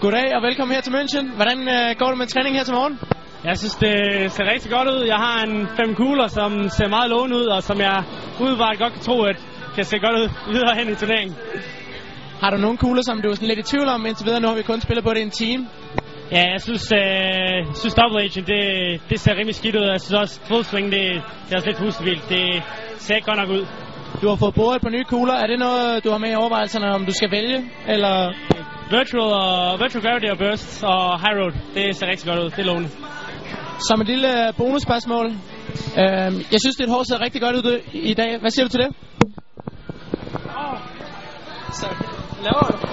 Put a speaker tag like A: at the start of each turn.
A: Goddag og velkommen her til München. Hvordan øh, går det med træning her til morgen?
B: Jeg synes, det ser rigtig godt ud. Jeg har en fem kugler, som ser meget lovende ud, og som jeg udebart godt kan tro, at kan se godt ud videre hen i turneringen.
A: Har du nogle kugler, som du er sådan lidt i tvivl om indtil videre? Nu har vi kun spillet på det en time.
B: Ja, jeg synes, øh, synes Double Agent, det, det ser rimelig skidt ud. Jeg synes også, Full Swing, det, det er også lidt hustevildt. Det ser ikke godt nok ud.
A: Du har fået boret på nye kugler. Er det noget, du har med i overvejelserne, om du skal vælge? Eller
B: Virtual, og, Virtual Gravity og Burst og High Road, det ser rigtig godt ud. Det er lovende.
A: som et lille bonusspørgsmål. Øh, jeg synes, dit hår ser rigtig godt ud i dag. Hvad siger du til det? Så, laver du?